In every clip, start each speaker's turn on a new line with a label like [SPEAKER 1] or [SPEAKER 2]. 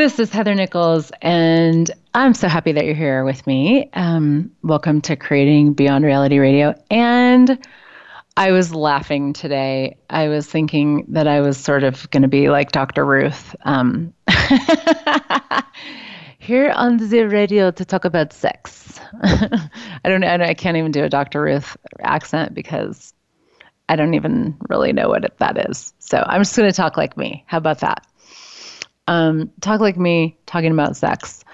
[SPEAKER 1] This is Heather Nichols, and I'm so happy that you're here with me. Um, welcome to Creating Beyond Reality Radio. And I was laughing today. I was thinking that I was sort of going to be like Dr. Ruth um, here on the radio to talk about sex. I don't know. I can't even do a Dr. Ruth accent because I don't even really know what that is. So I'm just going to talk like me. How about that? Um, talk like me, talking about sex,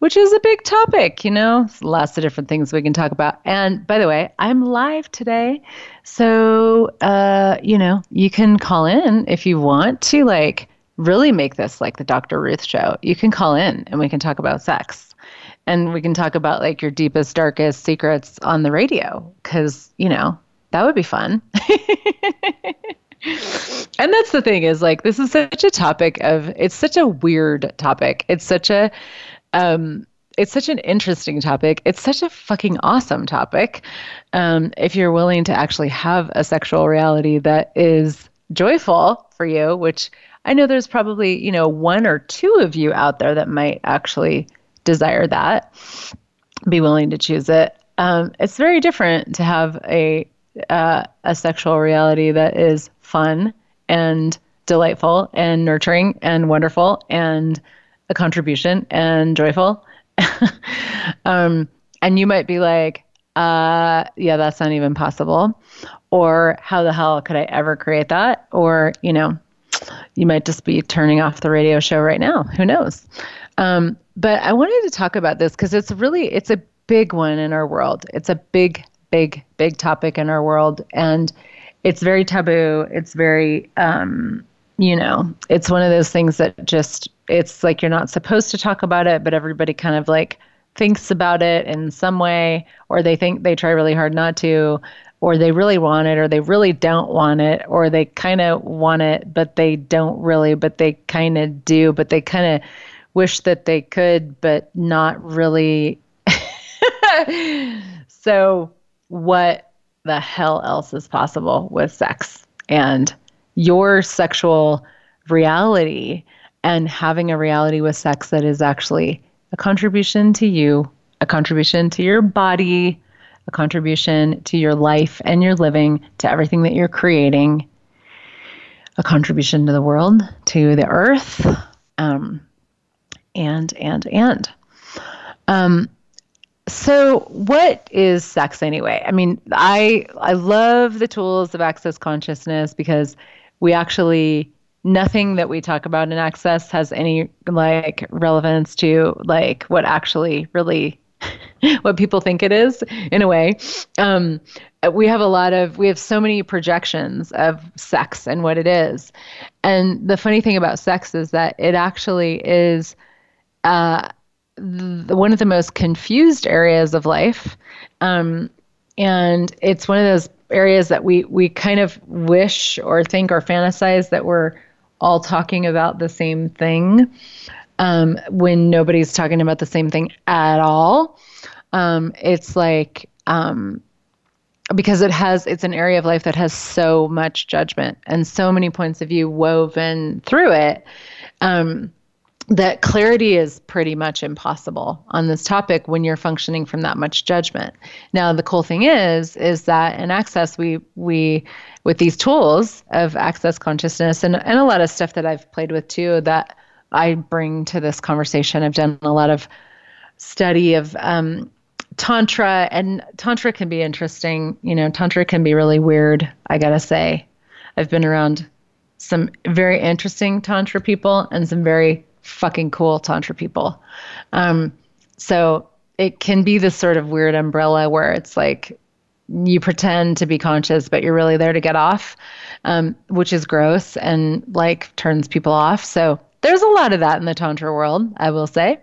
[SPEAKER 1] which is a big topic, you know, lots of different things we can talk about. And by the way, I'm live today. So, uh, you know, you can call in if you want to, like, really make this like the Dr. Ruth show. You can call in and we can talk about sex. And we can talk about like your deepest, darkest secrets on the radio because, you know, that would be fun. and that's the thing is like this is such a topic of it's such a weird topic. It's such a um it's such an interesting topic. It's such a fucking awesome topic um if you're willing to actually have a sexual reality that is joyful for you which i know there's probably you know one or two of you out there that might actually desire that be willing to choose it. Um, it's very different to have a uh, a sexual reality that is fun and delightful and nurturing and wonderful and a contribution and joyful. um, and you might be like, uh, yeah, that's not even possible. Or how the hell could I ever create that? Or, you know, you might just be turning off the radio show right now. Who knows? Um, but I wanted to talk about this because it's really, it's a big one in our world. It's a big, big, big topic in our world. And it's very taboo. It's very, um, you know, it's one of those things that just, it's like you're not supposed to talk about it, but everybody kind of like thinks about it in some way, or they think they try really hard not to, or they really want it, or they really don't want it, or they kind of want it, but they don't really, but they kind of do, but they kind of wish that they could, but not really. so, what the hell else is possible with sex and your sexual reality and having a reality with sex that is actually a contribution to you, a contribution to your body, a contribution to your life and your living, to everything that you're creating, a contribution to the world, to the earth, um, and, and, and. Um, so, what is sex anyway? I mean, I I love the tools of access consciousness because we actually nothing that we talk about in access has any like relevance to like what actually really what people think it is in a way. Um, we have a lot of we have so many projections of sex and what it is, and the funny thing about sex is that it actually is. Uh, the, one of the most confused areas of life. Um, and it's one of those areas that we, we kind of wish or think or fantasize that we're all talking about the same thing um, when nobody's talking about the same thing at all. Um, it's like, um, because it has, it's an area of life that has so much judgment and so many points of view woven through it. Um, that clarity is pretty much impossible on this topic when you're functioning from that much judgment. Now the cool thing is is that in access we we with these tools of access consciousness and, and a lot of stuff that I've played with too that I bring to this conversation. I've done a lot of study of um, tantra and tantra can be interesting. You know, tantra can be really weird, I gotta say. I've been around some very interesting tantra people and some very fucking cool tantra people. Um, so it can be this sort of weird umbrella where it's like you pretend to be conscious, but you're really there to get off, um, which is gross and like turns people off. So there's a lot of that in the tantra world, I will say.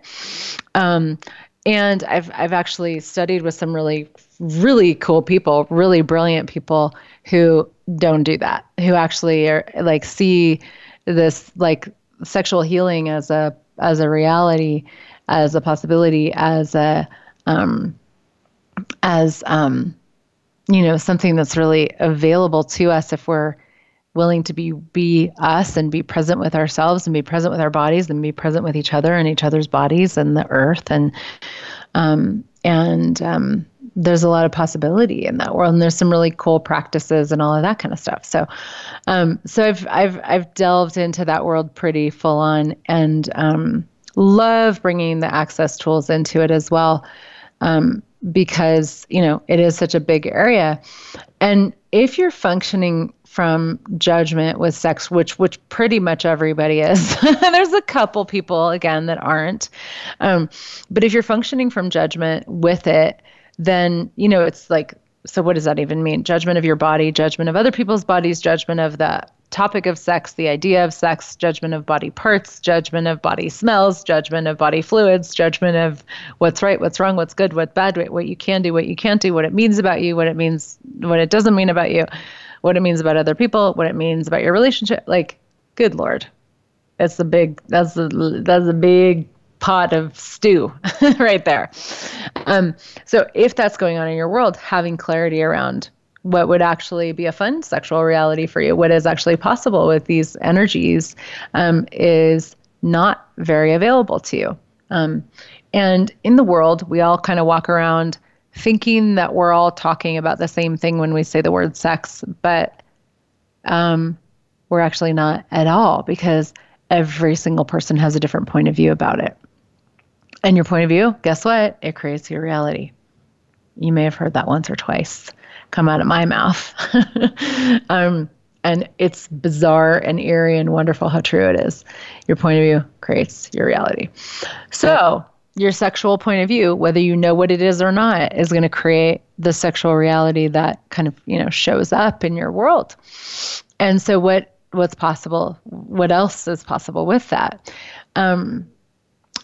[SPEAKER 1] Um, and I've I've actually studied with some really really cool people, really brilliant people who don't do that, who actually are like see this like sexual healing as a as a reality, as a possibility, as a um, as um, you know something that's really available to us if we're willing to be be us and be present with ourselves and be present with our bodies and be present with each other and each other's bodies and the earth and um, and um, there's a lot of possibility in that world and there's some really cool practices and all of that kind of stuff. So um, so I've I've I've delved into that world pretty full on and um, love bringing the access tools into it as well um, because you know it is such a big area. And if you're functioning from judgment with sex which which pretty much everybody is there's a couple people again that aren't um, but if you're functioning from judgment with it then you know it's like so what does that even mean? Judgment of your body judgment of other people's bodies judgment of the topic of sex the idea of sex judgment of body parts judgment of body smells judgment of body fluids judgment of what's right what's wrong what's good what's bad what you can do what you can't do what it means about you what it means what it doesn't mean about you what it means about other people what it means about your relationship. Like good lord. It's the big that's the that's a big pot of stew right there. Um, so if that's going on in your world, having clarity around what would actually be a fun sexual reality for you, what is actually possible with these energies, um, is not very available to you. Um, and in the world, we all kind of walk around thinking that we're all talking about the same thing when we say the word sex, but um, we're actually not at all because every single person has a different point of view about it. And your point of view, guess what? It creates your reality. You may have heard that once or twice come out of my mouth. um, and it's bizarre and eerie and wonderful how true it is. Your point of view creates your reality. So, your sexual point of view, whether you know what it is or not, is going to create the sexual reality that kind of, you know, shows up in your world. And so what what's possible? What else is possible with that? Um,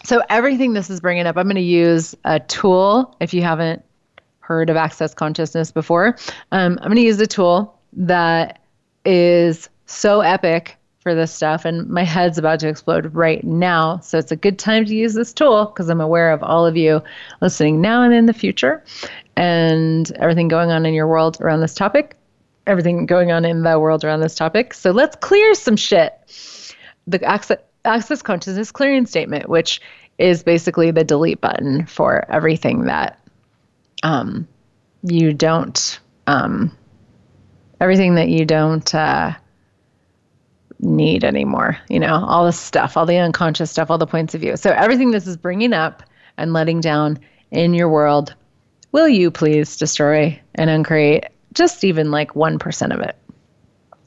[SPEAKER 1] so everything this is bringing up, I'm going to use a tool. If you haven't heard of Access Consciousness before, um, I'm going to use a tool that is so epic for this stuff, and my head's about to explode right now. So it's a good time to use this tool because I'm aware of all of you listening now and in the future, and everything going on in your world around this topic, everything going on in the world around this topic. So let's clear some shit. The access access consciousness clearing statement, which is basically the delete button for everything that um, you don't, um, everything that you don't uh, need anymore. You know, all the stuff, all the unconscious stuff, all the points of view. So everything this is bringing up and letting down in your world, will you please destroy and uncreate just even like 1% of it?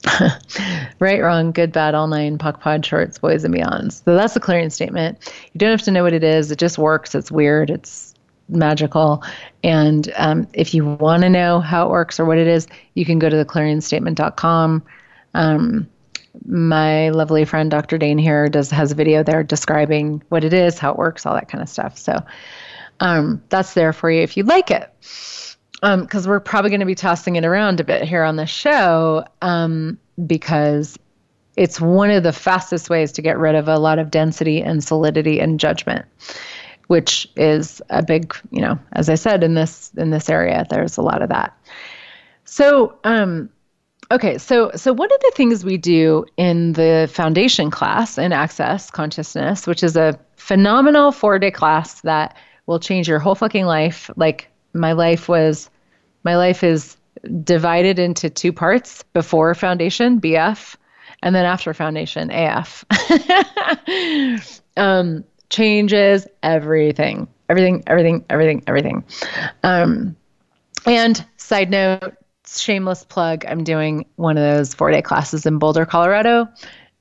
[SPEAKER 1] right, wrong, good, bad, all nine, POC pod, shorts, boys, and beyonds. So that's the clearing statement. You don't have to know what it is. It just works. It's weird. It's magical. And um, if you want to know how it works or what it is, you can go to theclearingstatement.com. Um, my lovely friend Dr. Dain Heer does has a video there describing what it is, how it works, all that kind of stuff. So um, that's there for you if you'd like it because um, we're probably going to be tossing it around a bit here on the show um, because it's one of the fastest ways to get rid of a lot of density and solidity and judgment which is a big you know as i said in this in this area there's a lot of that. So um okay so so one of the things we do in the foundation class in access consciousness which is a phenomenal four day class that will change your whole fucking life like my life was my life is divided into two parts before foundation, BF, and then after foundation, AF. um, changes everything, everything, everything, everything, everything. Um, and side note, shameless plug, I'm doing one of those four day classes in Boulder, Colorado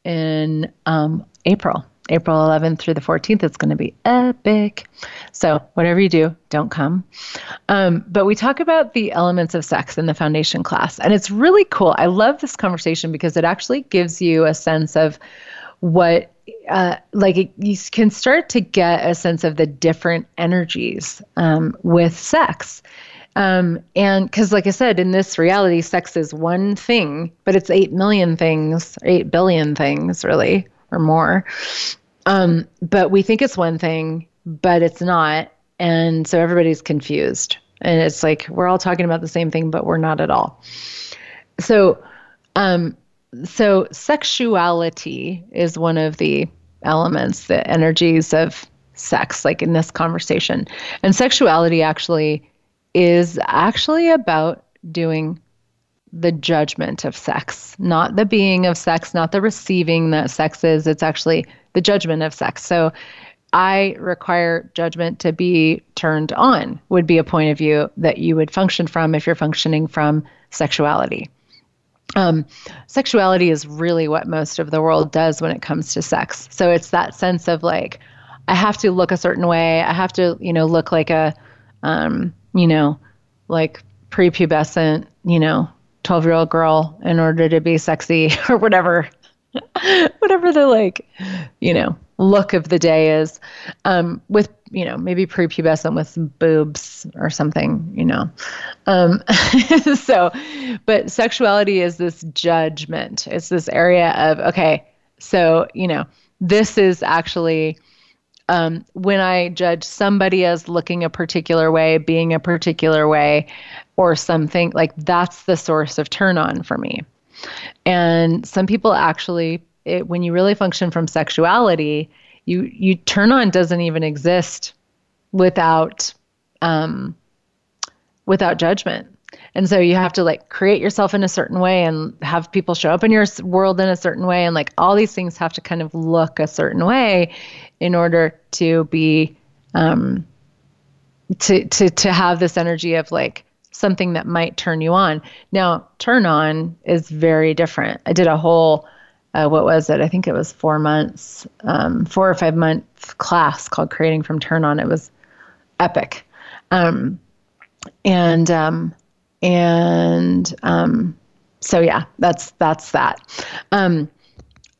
[SPEAKER 1] in um, April. April 11th through the 14th. It's going to be epic. So, whatever you do, don't come. Um, but we talk about the elements of sex in the foundation class, and it's really cool. I love this conversation because it actually gives you a sense of what uh, like it, you can start to get a sense of the different energies um, with sex. Um, and because, like I said, in this reality, sex is one thing, but it's 8 million things, 8 billion things, really, or more. Um, but we think it's one thing, but it's not. And so everybody's confused. And it's like we're all talking about the same thing, but we're not at all. So, um, so sexuality is one of the elements, the energies of sex, like in this conversation. And sexuality actually is actually about doing the judgment of sex, not the being of sex, not the receiving that sex is. It's actually the judgment of sex. So I require judgment to be turned on, would be a point of view that you would function from if you're functioning from sexuality. Um, sexuality is really what most of the world does when it comes to sex. So it's that sense of like, I have to look a certain way. I have to, you know, look like a, um, you know, like prepubescent, you know, 12 year old girl in order to be sexy or whatever, whatever the like, you know, look of the day is. Um, with you know maybe prepubescent with boobs or something you know. Um, so but sexuality is this judgment. It's this area of okay so you know this is actually um, when i judge somebody as looking a particular way being a particular way or something like that's the source of turn on for me and some people actually it, when you really function from sexuality, you you turn on doesn't even exist without um, without judgment. And so you have to like create yourself in a certain way and have people show up in your world in a certain way. And like all these things have to kind of look a certain way in order to be, um, to, to, to have this energy of like something that might turn you on. Now, turn on is very different. I did a whole uh, what was it? I think it was four months, um, four or five month class called Creating from Turn On. It was epic. Um, and, um, and, um, so yeah, that's, that's that. Um,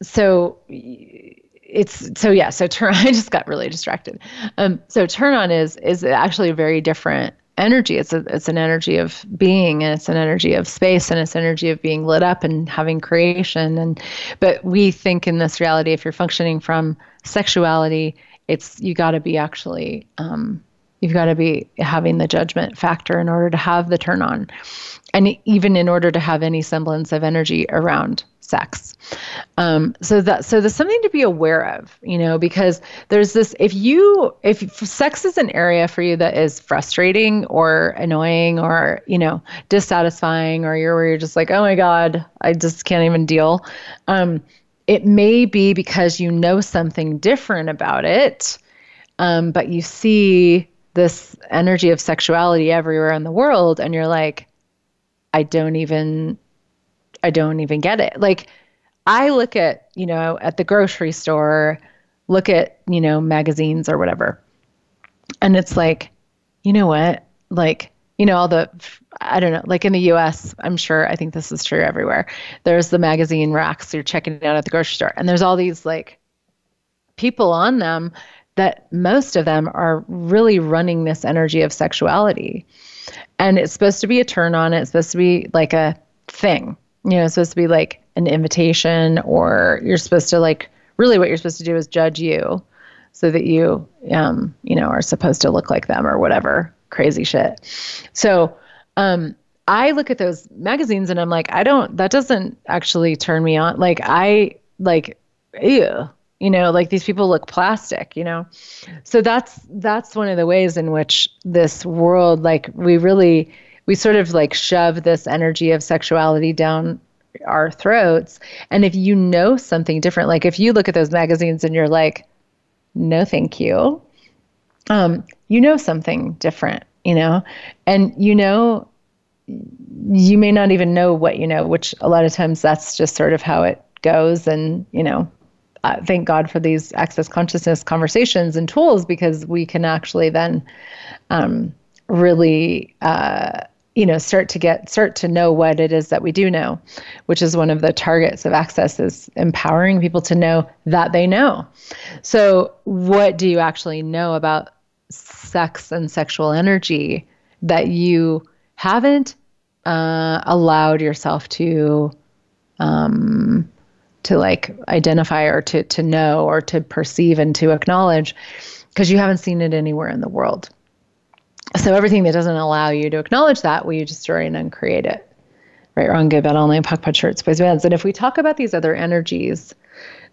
[SPEAKER 1] so it's, so yeah, so turn, I just got really distracted. Um, so turn on is, is actually very different energy. It's a, it's an energy of being and it's an energy of space and it's energy of being lit up and having creation. And but we think in this reality, if you're functioning from sexuality, it's you got to be actually um, you've got to be having the judgment factor in order to have the turn on, and even in order to have any semblance of energy around sex. Um, so that so there's something to be aware of, you know, because there's this if you if sex is an area for you that is frustrating or annoying or you know dissatisfying or you're where you're just like oh my god I just can't even deal. Um, it may be because you know something different about it, um, but you see this energy of sexuality everywhere in the world, and you're like, I don't even I don't even get it. Like I look at, you know, at the grocery store, look at, you know, magazines or whatever. And it's like, you know what? Like, you know, all the, I don't know, like in the US, I'm sure, I think this is true everywhere. There's the magazine racks you're checking out at the grocery store, and there's all these like people on them that most of them are really running this energy of sexuality. And it's supposed to be a turn on, it's supposed to be like a thing you know, it's supposed to be like an invitation, or you're supposed to like really what you're supposed to do is judge you so that you, um, you know, are supposed to look like them or whatever crazy shit. So, um, I look at those magazines and I'm like, I don't, that doesn't actually turn me on. Like, I like, ew, you know, like these people look plastic, you know? So that's, that's one of the ways in which this world, like, we really, we sort of like shove this energy of sexuality down our throats. And if you know something different, like if you look at those magazines and you're like, no, thank you, um, you know something different, you know, and you know, you may not even know what you know, which a lot of times that's just sort of how it goes. And, you know, uh, thank God for these access consciousness conversations and tools because we can actually then um, really uh, you know start to get start to know what it is that we do know which is one of the targets of access is empowering people to know that they know. So what do you actually know about sex and sexual energy that you haven't uh, allowed yourself to um, to like identify or to to know or to perceive and to acknowledge because you haven't seen it anywhere in the world so everything that doesn't allow you to acknowledge that, will you destroy and uncreate it? Right, wrong, good, bad, online, POC, POD, shorts, boys, beyonds. And if we talk about these other energies,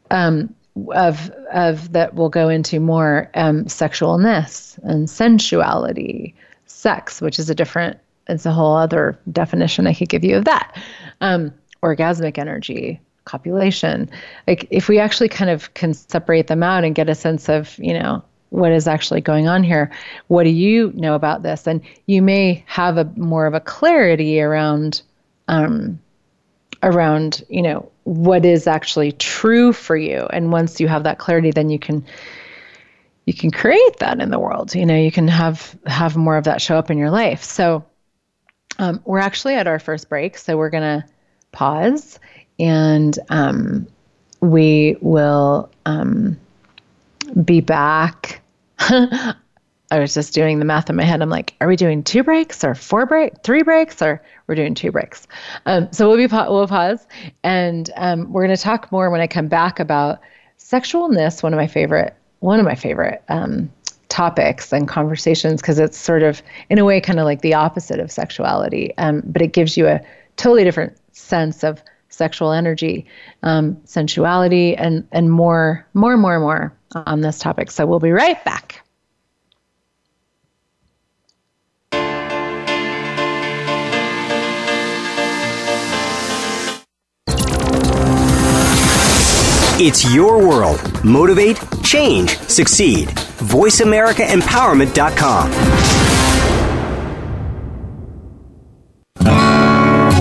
[SPEAKER 1] um, of of that we'll go into more um, sexualness and sensuality, sex, which is a different, it's a whole other definition I could give you of that. Um, orgasmic energy, copulation. Like if we actually kind of can separate them out and get a sense of, you know, what is actually going on here what do you know about this? And you may have a more of a clarity around um, around you know what is actually true for you. And once you have that clarity then you can you can create that in the world. You know you can have have more of that show up in your life. So um, we're actually at our first break so we're to pause and um, we will um, be back I was just doing the math in my head. I'm like, are we doing two breaks or four break, three breaks, or we're doing two breaks? Um, so we'll be pa- we'll pause, and um, we're going to talk more when I come back about sexualness. One of my favorite one of my favorite um, topics and conversations because it's sort of in a way kind of like the opposite of sexuality, um, but it gives you a totally different sense of sexual energy, um, sensuality, and and more, more, more, more on this topic. So we'll be right back.
[SPEAKER 2] It's your world. Motivate, change, succeed. VoiceAmericaEmpowerment.com.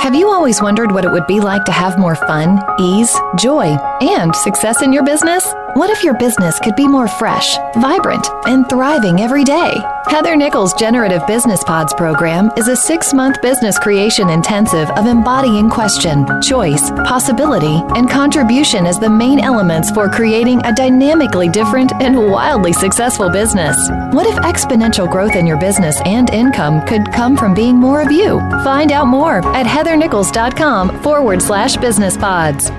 [SPEAKER 3] Have you always wondered what it would be like to have more fun, ease, joy, and success in your business? What if your business could be more fresh, vibrant, and thriving every day? Heather Nichols' Generative Business Pods program is a six month business creation intensive of embodying question, choice, possibility, and contribution as the main elements for creating a dynamically different and wildly successful business. What if exponential growth in your business and income could come from being more of you? Find out more at heathernichols.com forward slash business pods.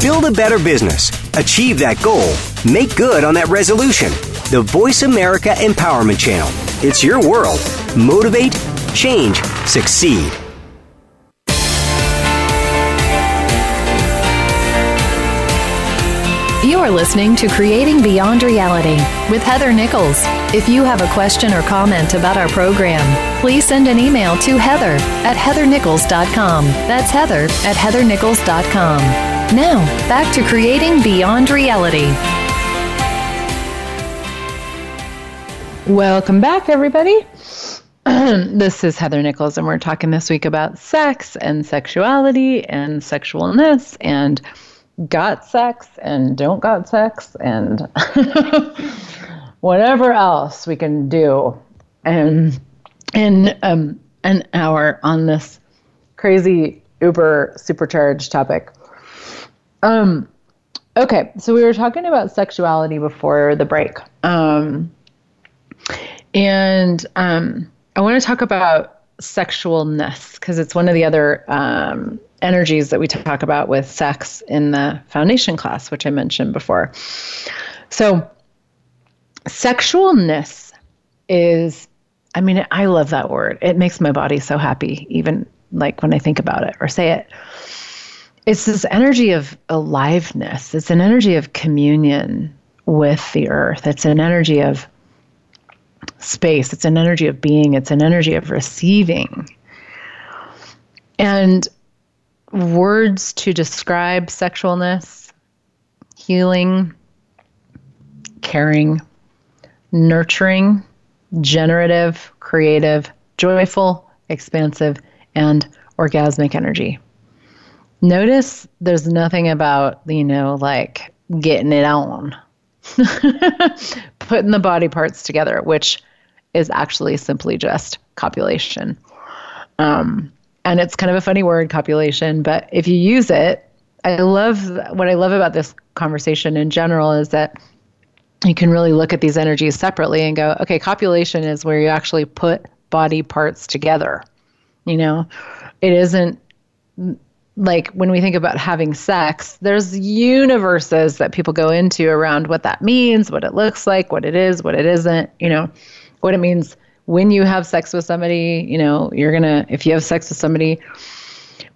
[SPEAKER 2] Build a better business, achieve that goal, make good on that resolution. The Voice America Empowerment Channel. It's your world. Motivate, change, succeed.
[SPEAKER 3] You are listening to Creating Beyond Reality with Heather Nichols. If you have a question or comment about our program, please send an email to heather at heathernichols.com. That's heather at heathernichols.com. Now, back to Creating Beyond Reality.
[SPEAKER 1] Welcome back, everybody. this is Heather Nichols, and we're talking this week about sex and sexuality and sexualness and got sex and don't got sex and whatever else we can do and in um, an hour on this crazy uber supercharged topic um okay so we were talking about sexuality before the break um and um i want to talk about sexualness because it's one of the other um energies that we talk about with sex in the foundation class, which I mentioned before. So, sexualness is, I mean, I love that word. It makes my body so happy, even like when I think about it or say it. It's this energy of aliveness, it's an energy of communion with the earth, it's an energy of space, it's an energy of being, it's an energy of receiving. And words to describe sexualness, healing, caring, nurturing, generative, creative, joyful, expansive, and orgasmic energy. Notice there's nothing about, you know, like getting it on, putting the body parts together, which is actually simply just copulation. Um, and it's kind of a funny word, copulation, but if you use it, I love what I love about this conversation in general is that you can really look at these energies separately and go, okay, copulation is where you actually put body parts together. You know, it isn't like when we think about having sex, there's universes that people go into around what that means, what it looks like, what it is, what it isn't, you know, what it means when you have sex with somebody, you know, you're going to, if you have sex with somebody,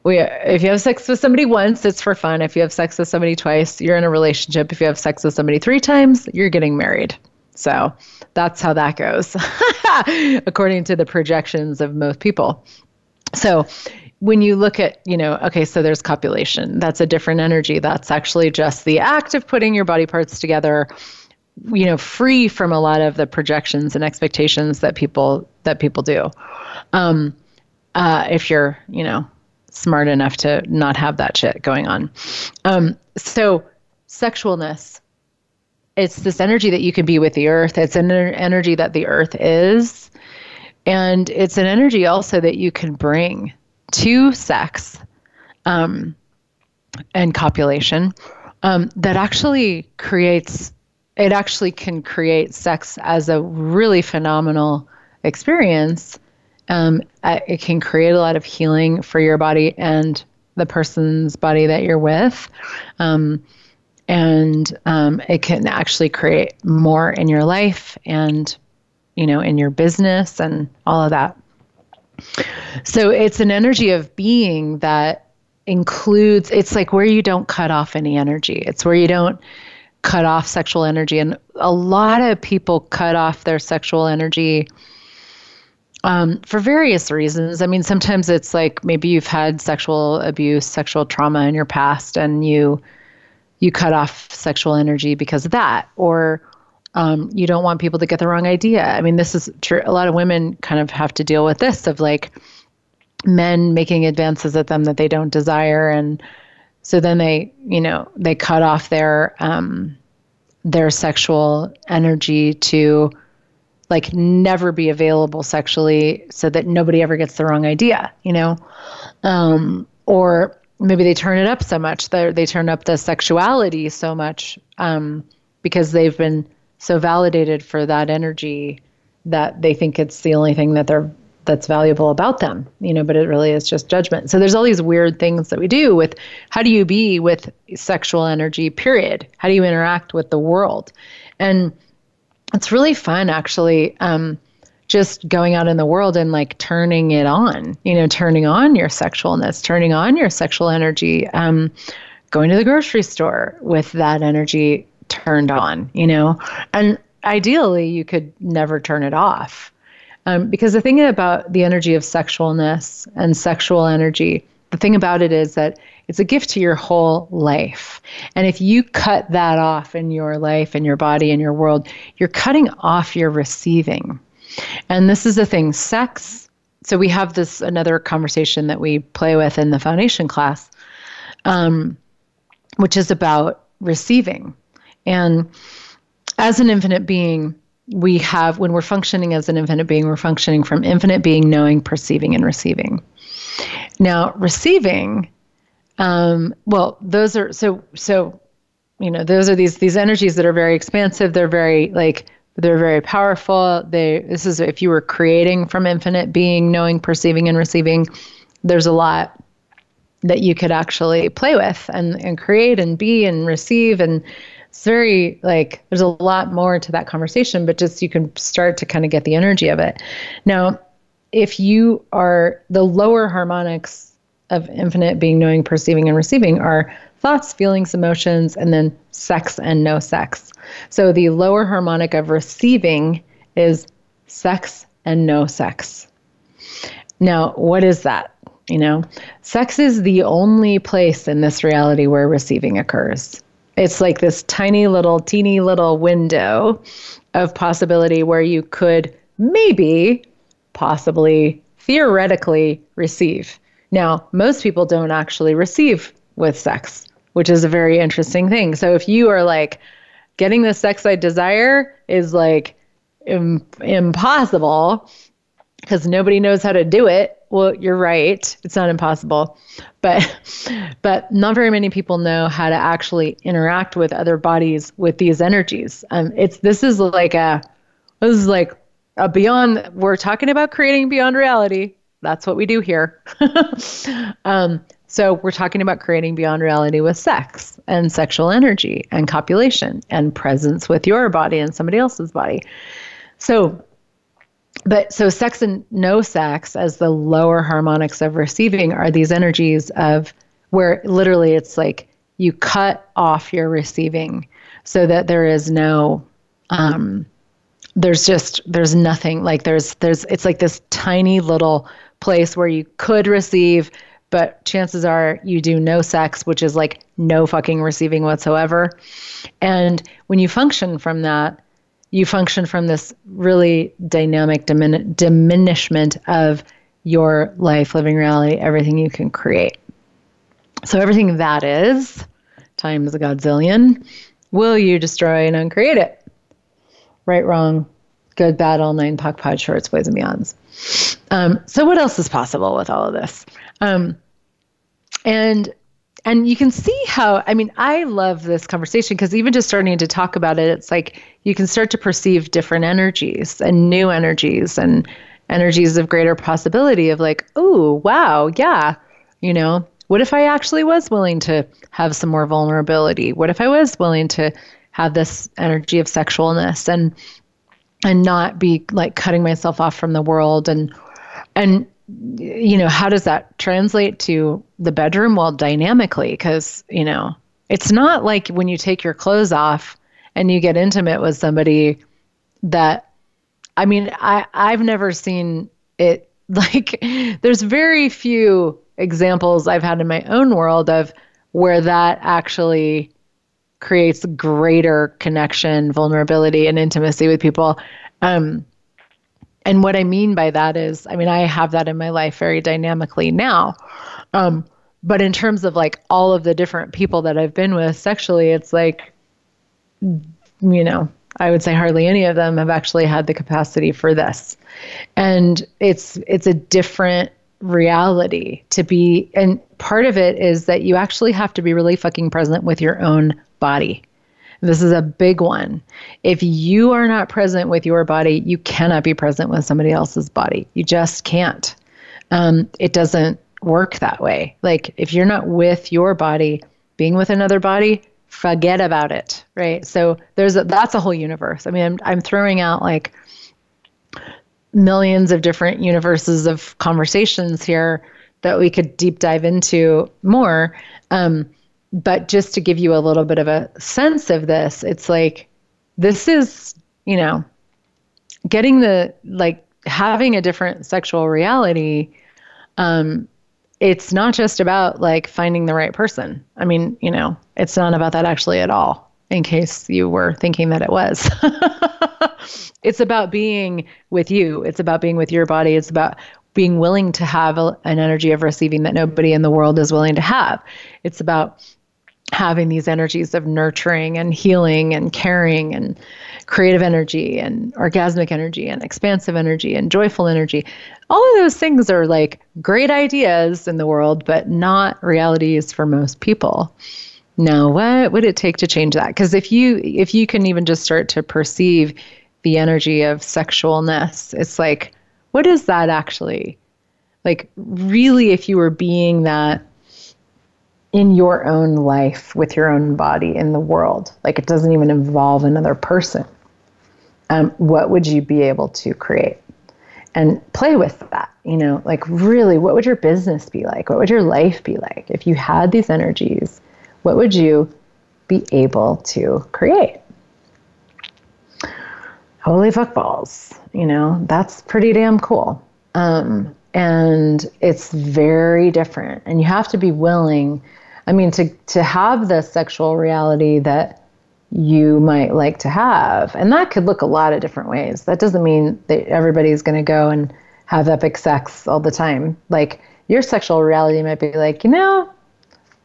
[SPEAKER 1] we, if you have sex with somebody once, it's for fun. If you have sex with somebody twice, you're in a relationship. If you have sex with somebody three times, you're getting married. So that's how that goes, according to the projections of most people. So when you look at, you know, okay, so there's copulation, that's a different energy. That's actually just the act of putting your body parts together you know free from a lot of the projections and expectations that people that people do. Um, uh, if you're you know smart enough to not have that shit going on. Um, so sexualness it's this energy that you can be with the earth. It's an energy that the earth is. And it's an energy also that you can bring to sex um, and copulation um, that actually creates it actually can create sex as a really phenomenal experience. Um, it can create a lot of healing for your body and the person's body that you're with. Um, and um, it can actually create more in your life and, you know, in your business and all of that. So it's an energy of being that includes, it's like where you don't cut off any energy. It's where you don't cut off sexual energy. And a lot of people cut off their sexual energy um, for various reasons. I mean, sometimes it's like maybe you've had sexual abuse, sexual trauma in your past, and you you cut off sexual energy because of that, or um, you don't want people to get the wrong idea. I mean, this is true. A lot of women kind of have to deal with this of like men making advances at them that they don't desire and so then they, you know, they cut off their um, their sexual energy to like never be available sexually so that nobody ever gets the wrong idea, you know? Um, or maybe they turn it up so much, they they turn up the sexuality so much um, because they've been so validated for that energy that they think it's the only thing that they're that's valuable about them, you know, but it really is just judgment. So there's all these weird things that we do with how do you be with sexual energy, period? How do you interact with the world? And it's really fun actually. Um, just going out in the world and like turning it on, you know, turning on your sexualness, turning on your sexual energy, um, going to the grocery store with that energy turned on, you know? And ideally, you could never turn it off. Um, because the thing about the energy of sexualness and sexual energy, the thing about it is that it's a gift to your whole life. And if you cut that off in your life and your body and your world, you're cutting off your receiving. And this is the thing sex. So we have this another conversation that we play with in the foundation class, um, which is about receiving. And as an infinite being, we have, when we're functioning as an infinite being, we're functioning from infinite being, knowing, perceiving, and receiving. Now, receiving, um, well, those are so, so, you know, those are these, these energies that are very expansive. They're very like, they're very powerful. They, this is if you were creating from infinite being, knowing, perceiving, and receiving, there's a lot that you could actually play with and, and create and be and receive and it's very like there's a lot more to that conversation, but just you can start to kind of get the energy of it. Now, if you are the lower harmonics of infinite being, knowing, perceiving, and receiving are thoughts, feelings, emotions, and then sex and no sex. So the lower harmonic of receiving is sex and no sex. Now, what is that? You know, sex is the only place in this reality where receiving occurs. It's like this tiny little, teeny little window of possibility where you could maybe, possibly, theoretically receive. Now, most people don't actually receive with sex, which is a very interesting thing. So if you are like, getting the sex I desire is like Im- impossible because nobody knows how to do it well, you're right. It's not impossible. But but not very many people know how to actually interact with other bodies with these energies. Um, it's this is like a this is like a beyond we're talking about creating beyond reality. That's what we do here. um, so we're talking about creating beyond reality with sex and sexual energy and copulation and presence with your body and somebody else's body. So but so sex and no sex as the lower harmonics of receiving are these energies of where literally it's like you cut off your receiving so that there is no um there's just there's nothing like there's there's it's like this tiny little place where you could receive but chances are you do no sex which is like no fucking receiving whatsoever. And when you function from that you function from this really dynamic dimin- diminishment of your life, living reality, everything you can create. So, everything that is times a godzillion, will you destroy and uncreate it? Right, wrong, good, bad, all nine, POC, POD, shorts, boys, and beyonds. Um, so, what else is possible with all of this? Um, and and you can see how i mean i love this conversation because even just starting to talk about it it's like you can start to perceive different energies and new energies and energies of greater possibility of like oh wow yeah you know what if i actually was willing to have some more vulnerability? What if i was willing to have this energy of sexualness and and not be like cutting myself off from the world and and you know, how does that translate to the bedroom? Well, dynamically, because, you know, it's not like when you take your clothes off and you get intimate with somebody that, I mean, I, I've never seen it like, there's very few examples I've had in my own world of where that actually creates greater connection, vulnerability, and intimacy with people. Um, and what I mean by that is, I mean, I have that in my life very dynamically now. Um, but in terms of like all of the different people that I've been with sexually, it's like, you know, I would say hardly any of them have actually had the capacity for this. And it's it's a different reality to be and part of it is that you actually have to be really fucking present with your own body. This is a big one. If you are not present with your body, you cannot be present with somebody else's body. You just can't. Um, it doesn't work that way. Like if you're not with your body, being with another body, forget about it, right? So there's a, that's a whole universe. I mean, I'm, I'm throwing out like millions of different universes of conversations here that we could deep dive into more. Um, but just to give you a little bit of a sense of this, it's like this is, you know, getting the like having a different sexual reality um it's not just about like finding the right person. I mean, you know, it's not about that actually at all, in case you were thinking that it was. it's about being with you, it's about being with your body, it's about being willing to have a, an energy of receiving that nobody in the world is willing to have. It's about having these energies of nurturing and healing and caring and creative energy and orgasmic energy and expansive energy and joyful energy. All of those things are like great ideas in the world, but not realities for most people. Now, what would it take to change that? Because if you if you can even just start to perceive the energy of sexualness, it's like, what is that actually? Like, really, if you were being that in your own life with your own body in the world, like it doesn't even involve another person, um, what would you be able to create? And play with that, you know, like really, what would your business be like? What would your life be like? If you had these energies, what would you be able to create? Holy fuck balls, you know, that's pretty damn cool. Um, and it's very different. And you have to be willing I mean, to to have the sexual reality that you might like to have, and that could look a lot of different ways. That doesn't mean that everybody's going to go and have epic sex all the time. Like your sexual reality might be like, you know,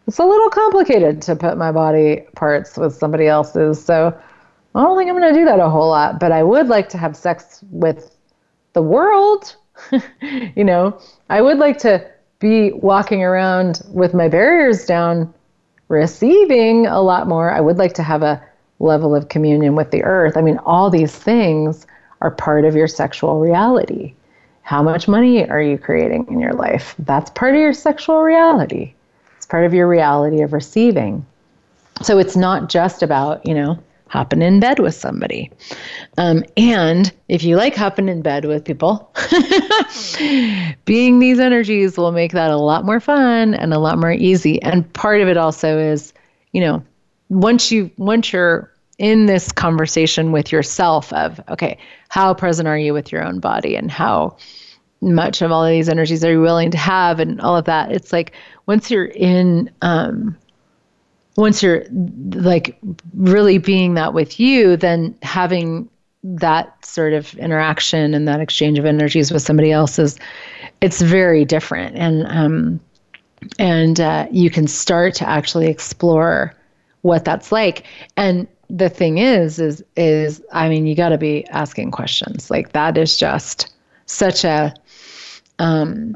[SPEAKER 1] it's a little complicated to put my body parts with somebody else's, so I don't think I'm going to do that a whole lot. But I would like to have sex with the world. you know, I would like to be walking around with my barriers down, receiving a lot more. I would like to have a level of communion with the earth. I mean, all these things are part of your sexual reality. How much money are you creating in your life? That's part of your sexual reality. It's part of your reality of receiving. So it's not just about, you know, hopping in bed with somebody. Um, and if you like hopping in bed with people, being these energies will make that a lot more fun and a lot more easy. And part of it also is, you know, once you once you're in this conversation with yourself of okay, how present are you with your own body and how much of all of these energies are you willing to have and all of that. It's like once you're in um, once you're like really being that with you, then having that sort of interaction and that exchange of energies with somebody else is it's very different. And um and uh, you can start to actually explore what that's like. And the thing is is is i mean you got to be asking questions. Like that is just such a um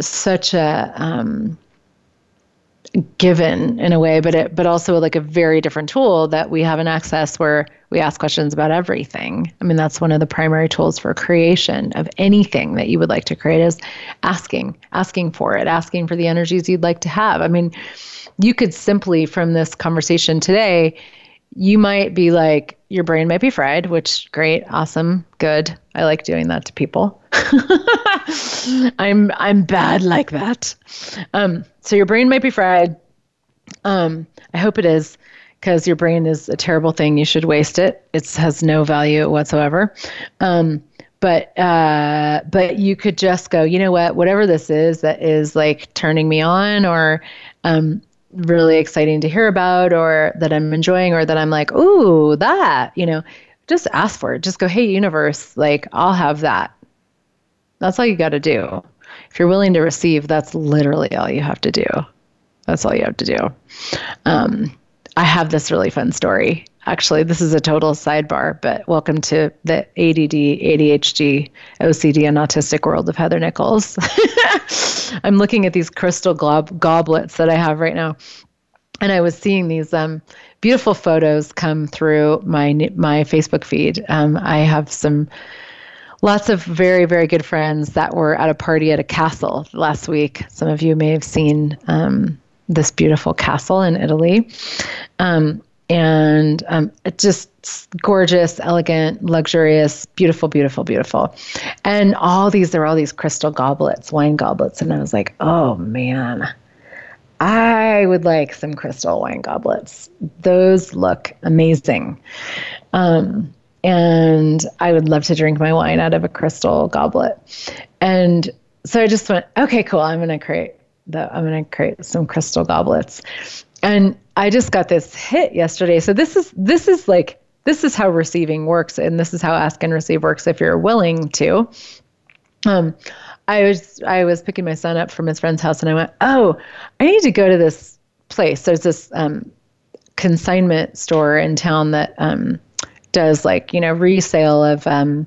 [SPEAKER 1] such a um given in a way, but it, but also like a very different tool that we have an access where we ask questions about everything. I mean, that's one of the primary tools for creation of anything that you would like to create is asking, asking for it, asking for the energies you'd like to have. I mean, you could simply from this conversation today, you might be like, your brain might be fried, which great, awesome, good. I like doing that to people. I'm I'm bad like that. Um, so your brain might be fried. Um, I hope it is, because your brain is a terrible thing. You should waste it. It has no value whatsoever. Um, but uh, but you could just go. You know what? Whatever this is that is like turning me on, or um, really exciting to hear about, or that I'm enjoying, or that I'm like, ooh, that. You know, just ask for it. Just go, hey, universe, like I'll have that. That's all you got to do. If you're willing to receive, that's literally all you have to do. That's all you have to do. Um, I have this really fun story. Actually, this is a total sidebar, but welcome to the ADD, ADHD, OCD, and autistic world of Heather Nichols. I'm looking at these crystal glob- goblets that I have right now, and I was seeing these um, beautiful photos come through my my Facebook feed. Um, I have some lots of very, very good friends that were at a party at a castle last week. Some of you may have seen um, this beautiful castle in Italy. Um, and um, just gorgeous, elegant, luxurious, beautiful, beautiful, beautiful. And all these, there were all these crystal goblets, wine goblets. And I was like, oh man, I would like some crystal wine goblets. Those look amazing. Um, and I would love to drink my wine out of a crystal goblet. And so I just went, okay, cool. I'm going to create the, I'm going to create some crystal goblets. And I just got this hit yesterday. So this is, this is like, this is how receiving works. And this is how ask and receive works if you're willing to. Um, I was I was picking my son up from his friend's house, and I went, "Oh, I need to go to this place. There's this um, consignment store in town that um, does like you know resale of um,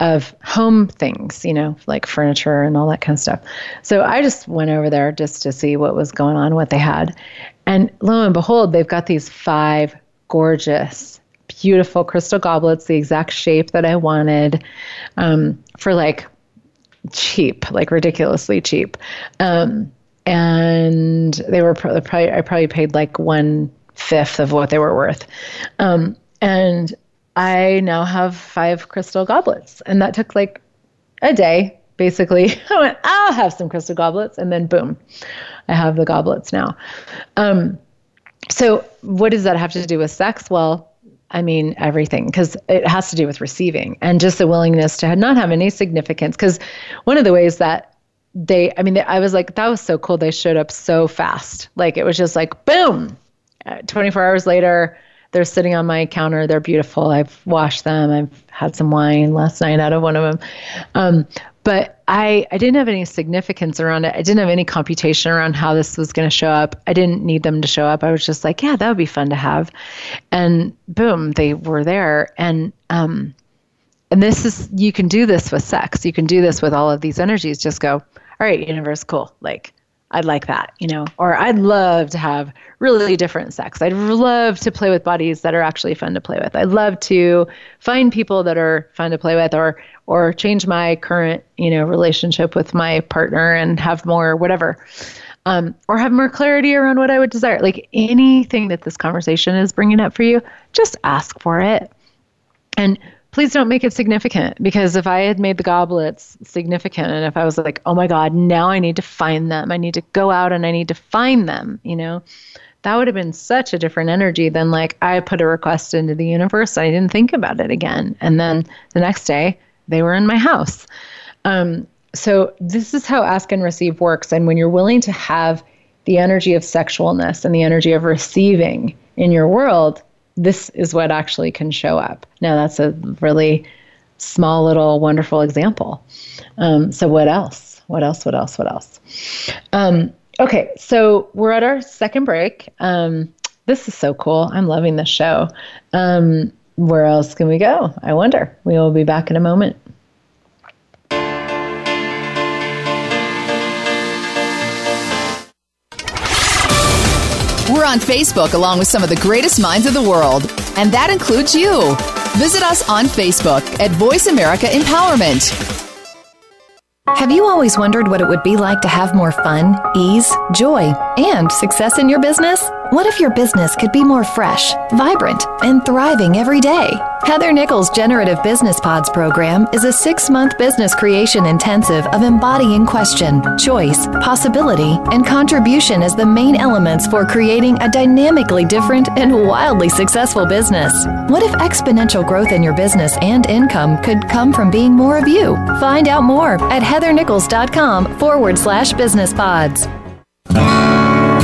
[SPEAKER 1] of home things, you know, like furniture and all that kind of stuff. So I just went over there just to see what was going on, what they had, and lo and behold, they've got these five gorgeous beautiful crystal goblets, the exact shape that I wanted, um, for like cheap, like ridiculously cheap. Um, and they were probably, I probably paid like one fifth of what they were worth. Um, and I now have five crystal goblets. And that took like a day, basically. I went, I'll have some crystal goblets. And then boom, I have the goblets now. Um, so, what does that have to do with sex? Well, I mean, everything, because it has to do with receiving and just the willingness to not have any significance. Because one of the ways that they, I mean, they, I was like, that was so cool. They showed up so fast. Like it was just like, boom, uh, 24 hours later, they're sitting on my counter. They're beautiful. I've washed them. I've had some wine last night out of one of them. Um, but I, I didn't have any significance around it. I didn't have any computation around how this was going to show up. I didn't need them to show up. I was just like, yeah, that would be fun to have. And boom, they were there. And, um, and this is, you can do this with sex. You can do this with all of these energies. Just go, all right, universe, cool. Like, I'd like that, you know, or I'd love to have really different sex. I'd love to play with bodies that are actually fun to play with. I'd love to find people that are fun to play with or or change my current, you know, relationship with my partner and have more whatever. Um, or have more clarity around what I would desire. Like anything that this conversation is bringing up for you, just ask for it. And please don't make it significant because if I had made the goblets significant and if I was like, oh my God, now I need to find them, I need to go out and I need to find them, you know, that would have been such a different energy than like I put a request into the universe. I didn't think about it again. And then the next day they were in my house. Um, so this is how ask and receive works. And when you're willing to have the energy of sexualness and the energy of receiving in your world, this is what actually can show up. Now, that's a really small, little, wonderful example. Um, so, what else? What else? What else? What else? Um, okay, so we're at our second break. Um, this is so cool. I'm loving this show. Um, where else can we go? I wonder. We will be back in a moment.
[SPEAKER 3] We're on Facebook along with some of the greatest minds of the world, and that includes you. Visit us on Facebook at Voice America Empowerment. Have you always wondered what it would be like to have more fun, ease, joy, and success in your business? What if your business could be more fresh, vibrant, and thriving every day? Heather Nichols' Generative Business Pods program is a six month business creation intensive of embodying question, choice, possibility, and contribution as the main elements for creating a dynamically different and wildly successful business. What if exponential growth in your business and income could come from being more of you? Find out more at heathernichols.com forward slash business pods.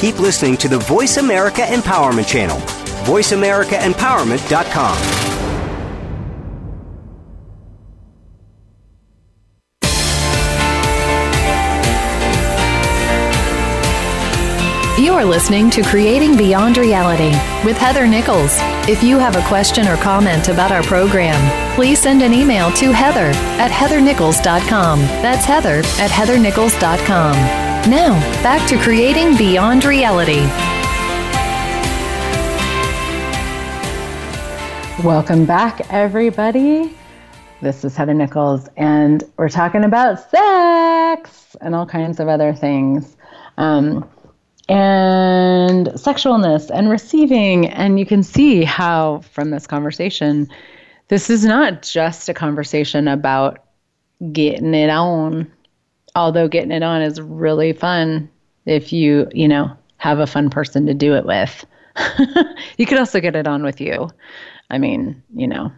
[SPEAKER 2] keep listening to the Voice America Empowerment Channel. VoiceAmericaEmpowerment.com.
[SPEAKER 3] You are listening to Creating Beyond Reality with Heather Nichols. If you have a question or comment about our program, please send an email to heather at heathernichols.com. That's heather at heathernichols.com. Now, back to creating beyond reality.
[SPEAKER 1] Welcome back, everybody. This is Heather Nichols, and we're talking about sex and all kinds of other things. Um, and sexualness and receiving. And you can see how, from this conversation, this is not just a conversation about getting it on although getting it on is really fun if you, you know, have a fun person to do it with. you could also get it on with you. I mean, you know,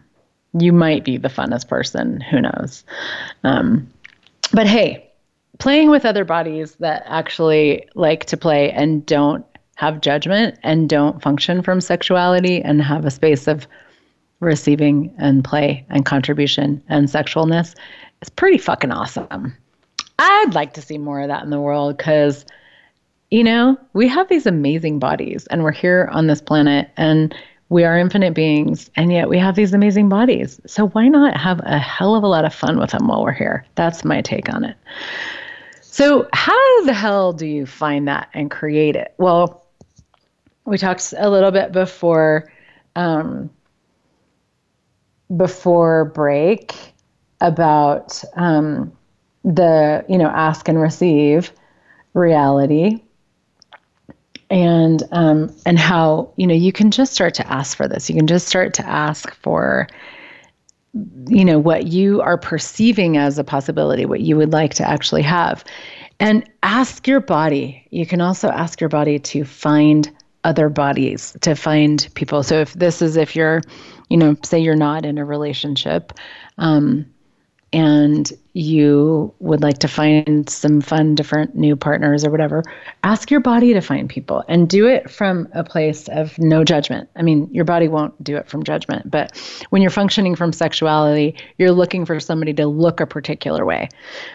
[SPEAKER 1] you might be the funnest person. Who knows? Um, but hey, playing with other bodies that actually like to play and don't have judgment and don't function from sexuality and have a space of receiving and play and contribution and sexualness is pretty fucking awesome. I'd like to see more of that in the world because, you know, we have these amazing bodies and we're here on this planet and we are infinite beings and yet we have these amazing bodies. So why not have a hell of a lot of fun with them while we're here? That's my take on it. So, how the hell do you find that and create it? Well, we talked a little bit before um, before break about um, the you know ask and receive reality. And um, and how you know you can just start to ask for this. You can just start to ask for you know what you are perceiving as a possibility what you would like to actually have. And ask your body. You can also ask your body to find other bodies to find people. So if this is if you're you know say you're not in a relationship um, and you would like to find some fun, different new partners or whatever, ask your body to find people and do it from a place of no judgment. I mean, your body won't do it from judgment, but when you're functioning from sexuality, you're looking for somebody to look a particular way,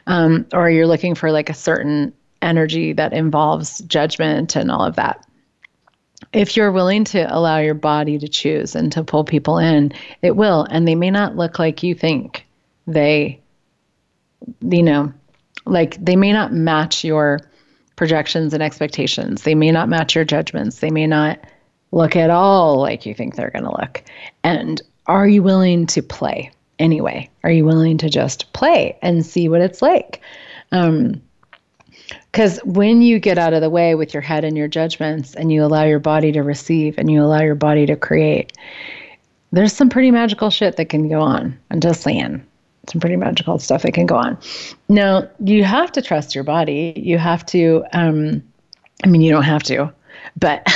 [SPEAKER 1] um, or you're looking for like a certain energy that involves judgment and all of that. If you're willing to allow your body to choose and to pull people in, it will, and they may not look like you think they you know like they may not match your projections and expectations. They may not match your judgments. They may not look at all like you think they're going to look. And are you willing to play anyway? Are you willing to just play and see what it's like? Um, because when you get out of the way with your head and your judgments and you allow your body to receive and you allow your body to create, there's some pretty magical shit that can go on. I'm just saying some pretty magical stuff that can go on. Now, you have to trust your body. You have to, um, I mean, you don't have to, but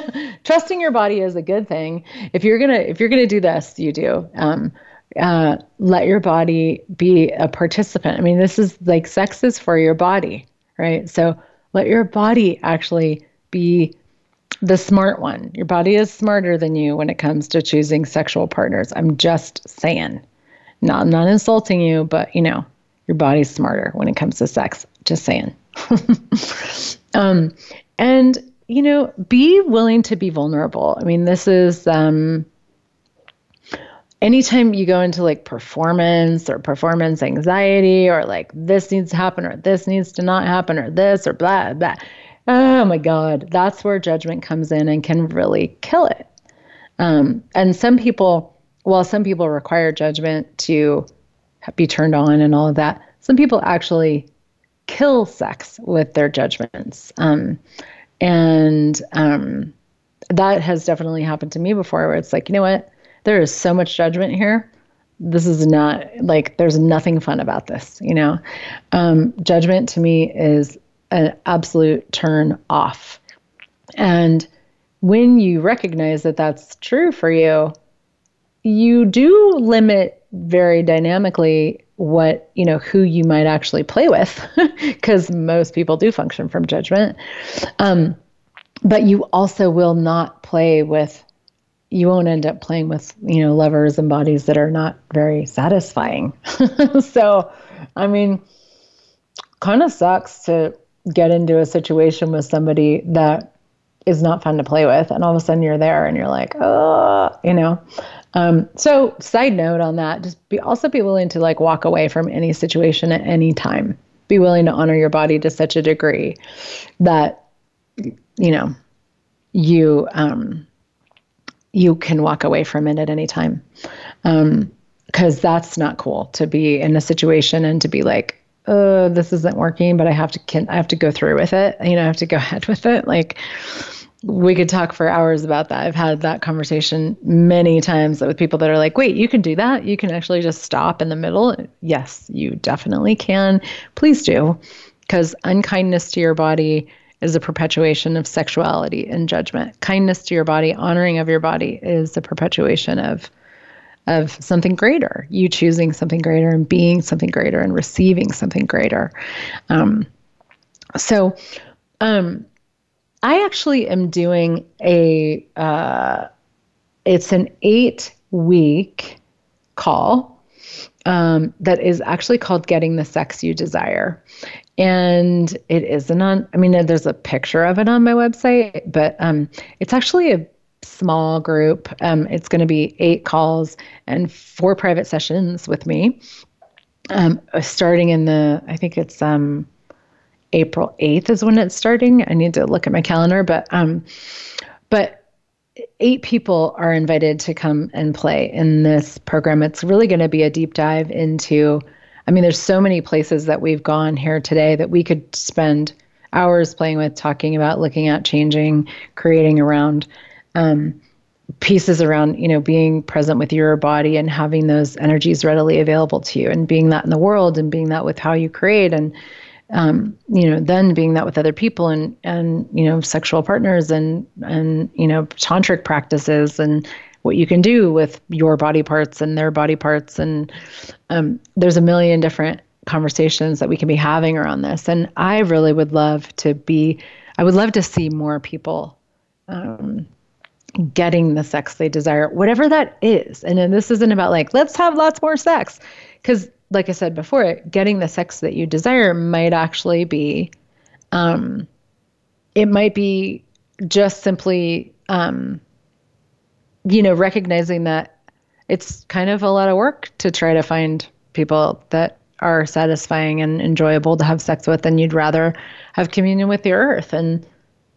[SPEAKER 1] trusting your body is a good thing. If you're gonna, if you're gonna do this, you do. Um, uh, let your body be a participant. I mean, this is like sex is for your body, right? So let your body actually be the smart one. Your body is smarter than you when it comes to choosing sexual partners. I'm just saying. Not, I'm not insulting you, but you know, your body's smarter when it comes to sex. Just saying. um, and you know, be willing to be vulnerable. I mean, this is um, anytime you go into like performance or performance anxiety or like this needs to happen or this needs to not happen or this or blah, blah. Oh my God, that's where judgment comes in and can really kill it. Um, and some people, while some people require judgment to be turned on and all of that, some people actually kill sex with their judgments. Um, and um, that has definitely happened to me before, where it's like, you know what? There is so much judgment here. This is not like there's nothing fun about this, you know? Um, judgment to me is an absolute turn off. And when you recognize that that's true for you, you do limit very dynamically what you know who you might actually play with because most people do function from judgment. Um, but you also will not play with you won't end up playing with you know lovers and bodies that are not very satisfying. So i mean kind of sucks to get into a situation with somebody that is not fun to play with and all of a sudden you're there and you're like oh you know um, so, side note on that, just be also be willing to like walk away from any situation at any time. Be willing to honor your body to such a degree that you know you um, you can walk away from it at any time. Because um, that's not cool to be in a situation and to be like, oh, this isn't working, but I have to can I have to go through with it. You know, I have to go ahead with it. Like we could talk for hours about that. I've had that conversation many times with people that are like, wait, you can do that? You can actually just stop in the middle? Yes, you definitely can. Please do. Because unkindness to your body is a perpetuation of sexuality and judgment. Kindness to your body, honoring of your body is a perpetuation of of something greater. You choosing something greater and being something greater and receiving something greater. Um, so, um, I actually am doing a, uh, it's an eight week call um, that is actually called Getting the Sex You Desire. And it isn't on, I mean, there's a picture of it on my website, but um, it's actually a small group. Um, it's going to be eight calls and four private sessions with me. Um, starting in the, I think it's um, April 8th is when it's starting. I need to look at my calendar, but um but eight people are invited to come and play in this program. It's really going to be a deep dive into I mean there's so many places that we've gone here today that we could spend hours playing with, talking about, looking at, changing, creating around um, pieces around you know being present with your body and having those energies readily available to you and being that in the world and being that with how you create and um, you know, then being that with other people and and you know, sexual partners and and you know, tantric practices and what you can do with your body parts and their body parts and um, there's a million different conversations that we can be having around this. And I really would love to be, I would love to see more people um, getting the sex they desire, whatever that is. And then this isn't about like, let's have lots more sex. Because like I said before, getting the sex that you desire might actually be, um, it might be just simply, um, you know, recognizing that it's kind of a lot of work to try to find people that are satisfying and enjoyable to have sex with, and you'd rather have communion with the earth and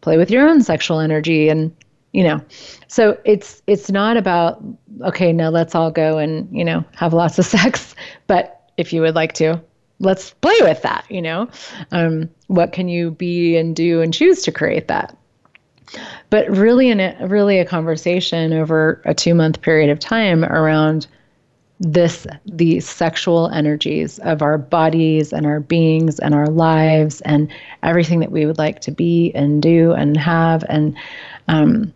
[SPEAKER 1] play with your own sexual energy and you know. So it's it's not about okay now let's all go and you know have lots of sex but if you would like to. Let's play with that you know? Um, what can you be and do and choose to create that? But really in a really a conversation over a two month period of time around this the sexual energies of our bodies and our beings and our lives and everything that we would like to be and do and have and um,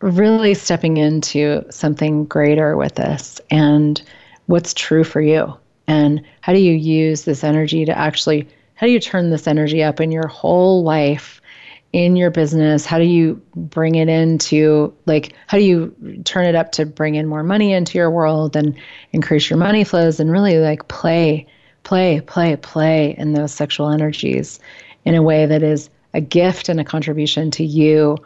[SPEAKER 1] really stepping into something greater with this and what's true for you and how do you use this energy to actually how do you turn this energy up in your whole life in your business how do you bring it into like how do you turn it up to bring in more money into your world and increase your money flows and really like play play play play in those sexual energies in a way that is a gift and a contribution to you,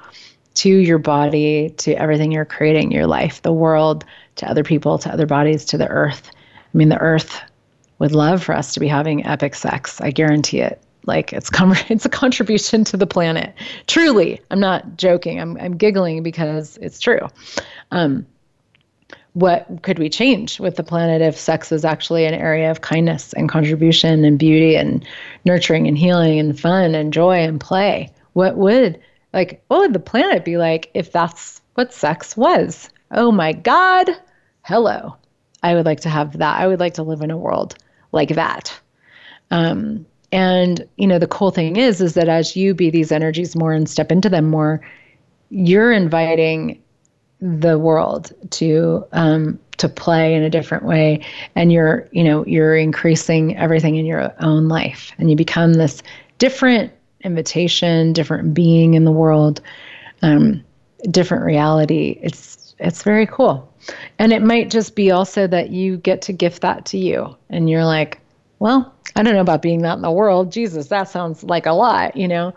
[SPEAKER 1] to your body, to everything you're creating, your life, the world, to other people, to other bodies, to the earth. I mean, the earth would love for us to be having epic sex. I guarantee it. Like it's com- it's a contribution to the planet. Truly, I'm not joking. I'm I'm giggling because it's true. Um, what could we change with the planet if sex is actually an area of kindness and contribution and beauty and nurturing and healing and fun and joy and play? What would like what would the planet be like if that's what sex was? Oh my God. Hello. I would like to have that. I would like to live in a world like that. Um, and you know the cool thing is is that as you be these energies more and step into them more, you're inviting the world to um, to play in a different way. And you're you know you're increasing everything in your own life. And you become this different invitation different being in the world um, different reality. It's it's very cool and it might just be also that you get to gift that to you and you're like well i don't know about being that in the world jesus that sounds like a lot you know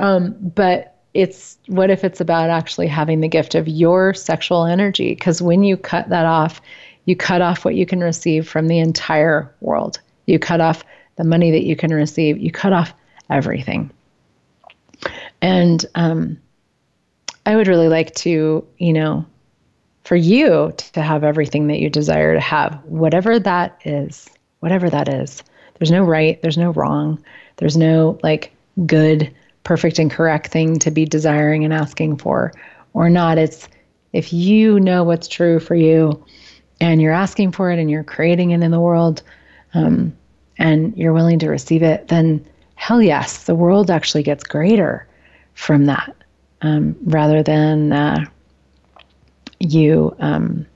[SPEAKER 1] um, but it's what if it's about actually having the gift of your sexual energy? Because when you cut that off, you cut off what you can receive from the entire world. You cut off the money that you can receive. You cut off everything. And um, I would really like to, you know, for you to have everything that you desire to have, whatever that is, whatever that is. There's no right, there's no wrong, there's no like good perfect and correct thing to be desiring and asking for or not. It's if you know what's true for you and you're asking for it and you're creating it in the world um, and you're willing to receive it, then hell yes, the world actually gets greater from that um, rather than uh, you um,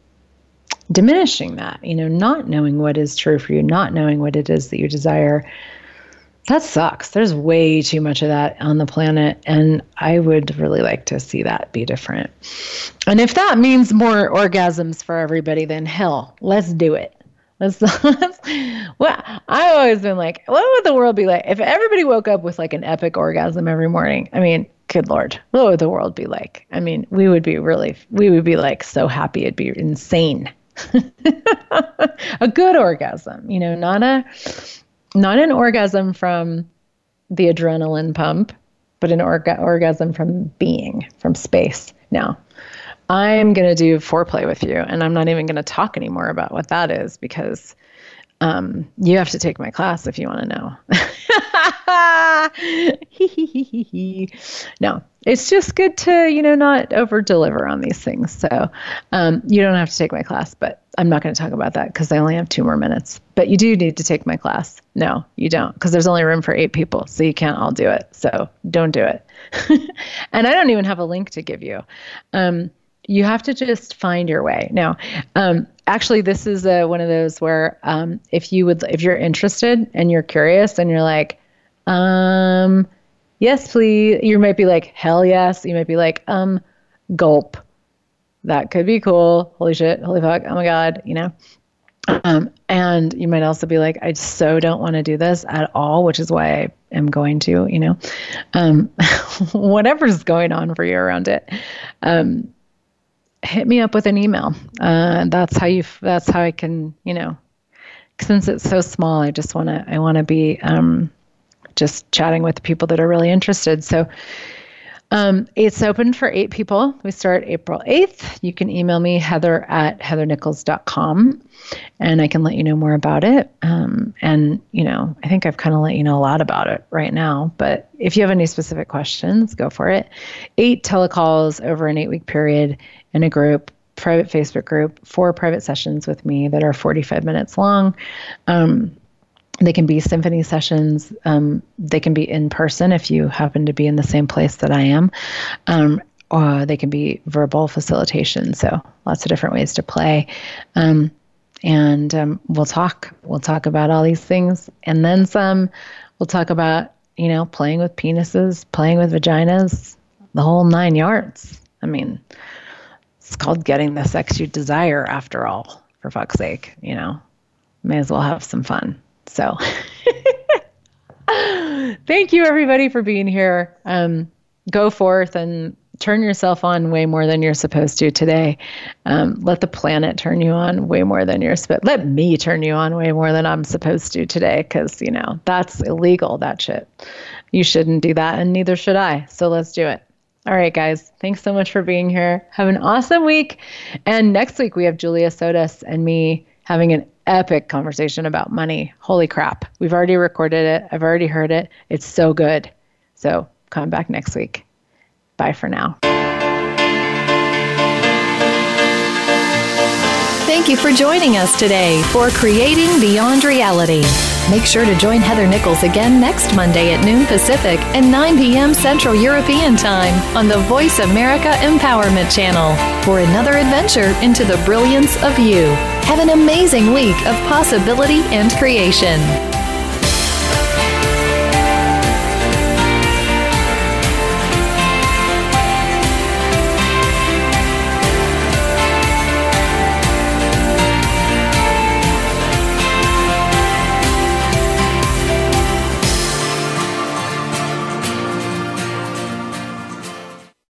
[SPEAKER 1] diminishing that, you know, not knowing what is true for you, not knowing what it is that you desire that sucks. There's way too much of that on the planet, and I would really like to see that be different. And if that means more orgasms for everybody, then hell, let's do it. Let's, let's well, I've always been like, what would the world be like if everybody woke up with like an epic orgasm every morning? I mean, good lord, what would the world be like? I mean, we would be really, we would be like so happy. It'd be insane. a good orgasm, you know, not a not an orgasm from the adrenaline pump, but an orga- orgasm from being, from space. Now, I'm going to do foreplay with you, and I'm not even going to talk anymore about what that is because um, you have to take my class if you want to know. no, it's just good to, you know, not over deliver on these things. So um, you don't have to take my class, but I'm not going to talk about that because I only have two more minutes. But you do need to take my class. No, you don't, because there's only room for eight people. So you can't all do it. So don't do it. and I don't even have a link to give you. Um, you have to just find your way. Now, um, actually, this is a, one of those where um, if you would, if you're interested and you're curious and you're like, um, yes, please, you might be like, hell yes. You might be like, um, gulp. That could be cool. Holy shit. Holy fuck. Oh my God. You know? Um, and you might also be like, I so don't want to do this at all, which is why I am going to, you know, um, whatever's going on for you around it. Um, hit me up with an email. Uh, that's how you. That's how I can. You know, since it's so small, I just want to. I want to be um, just chatting with the people that are really interested. So. Um, it's open for eight people. We start April 8th. You can email me, heather at heathernichols.com, and I can let you know more about it. Um, and, you know, I think I've kind of let you know a lot about it right now. But if you have any specific questions, go for it. Eight telecalls over an eight week period in a group, private Facebook group, four private sessions with me that are 45 minutes long. Um, they can be symphony sessions. Um, they can be in person if you happen to be in the same place that I am. Um, or they can be verbal facilitation. So lots of different ways to play. Um, and um, we'll talk. We'll talk about all these things, and then some. We'll talk about you know playing with penises, playing with vaginas, the whole nine yards. I mean, it's called getting the sex you desire after all, for fuck's sake, you know. May as well have some fun. So Thank you, everybody, for being here. Um, go forth and turn yourself on way more than you're supposed to today. Um, let the planet turn you on way more than you're supposed. Let me turn you on way more than I'm supposed to today, because you know that's illegal. That shit. You shouldn't do that, and neither should I. So let's do it. All right, guys. Thanks so much for being here. Have an awesome week. And next week we have Julia Sotis and me having an epic conversation about money. Holy crap. We've already recorded it. I've already heard it. It's so good. So come back next week. Bye for now.
[SPEAKER 3] Thank you for joining us today for Creating Beyond Reality. Make sure to join Heather Nichols again next Monday at noon Pacific and 9 p.m. Central European Time on the Voice America Empowerment Channel for another adventure into the brilliance of you. Have an amazing week of possibility and creation.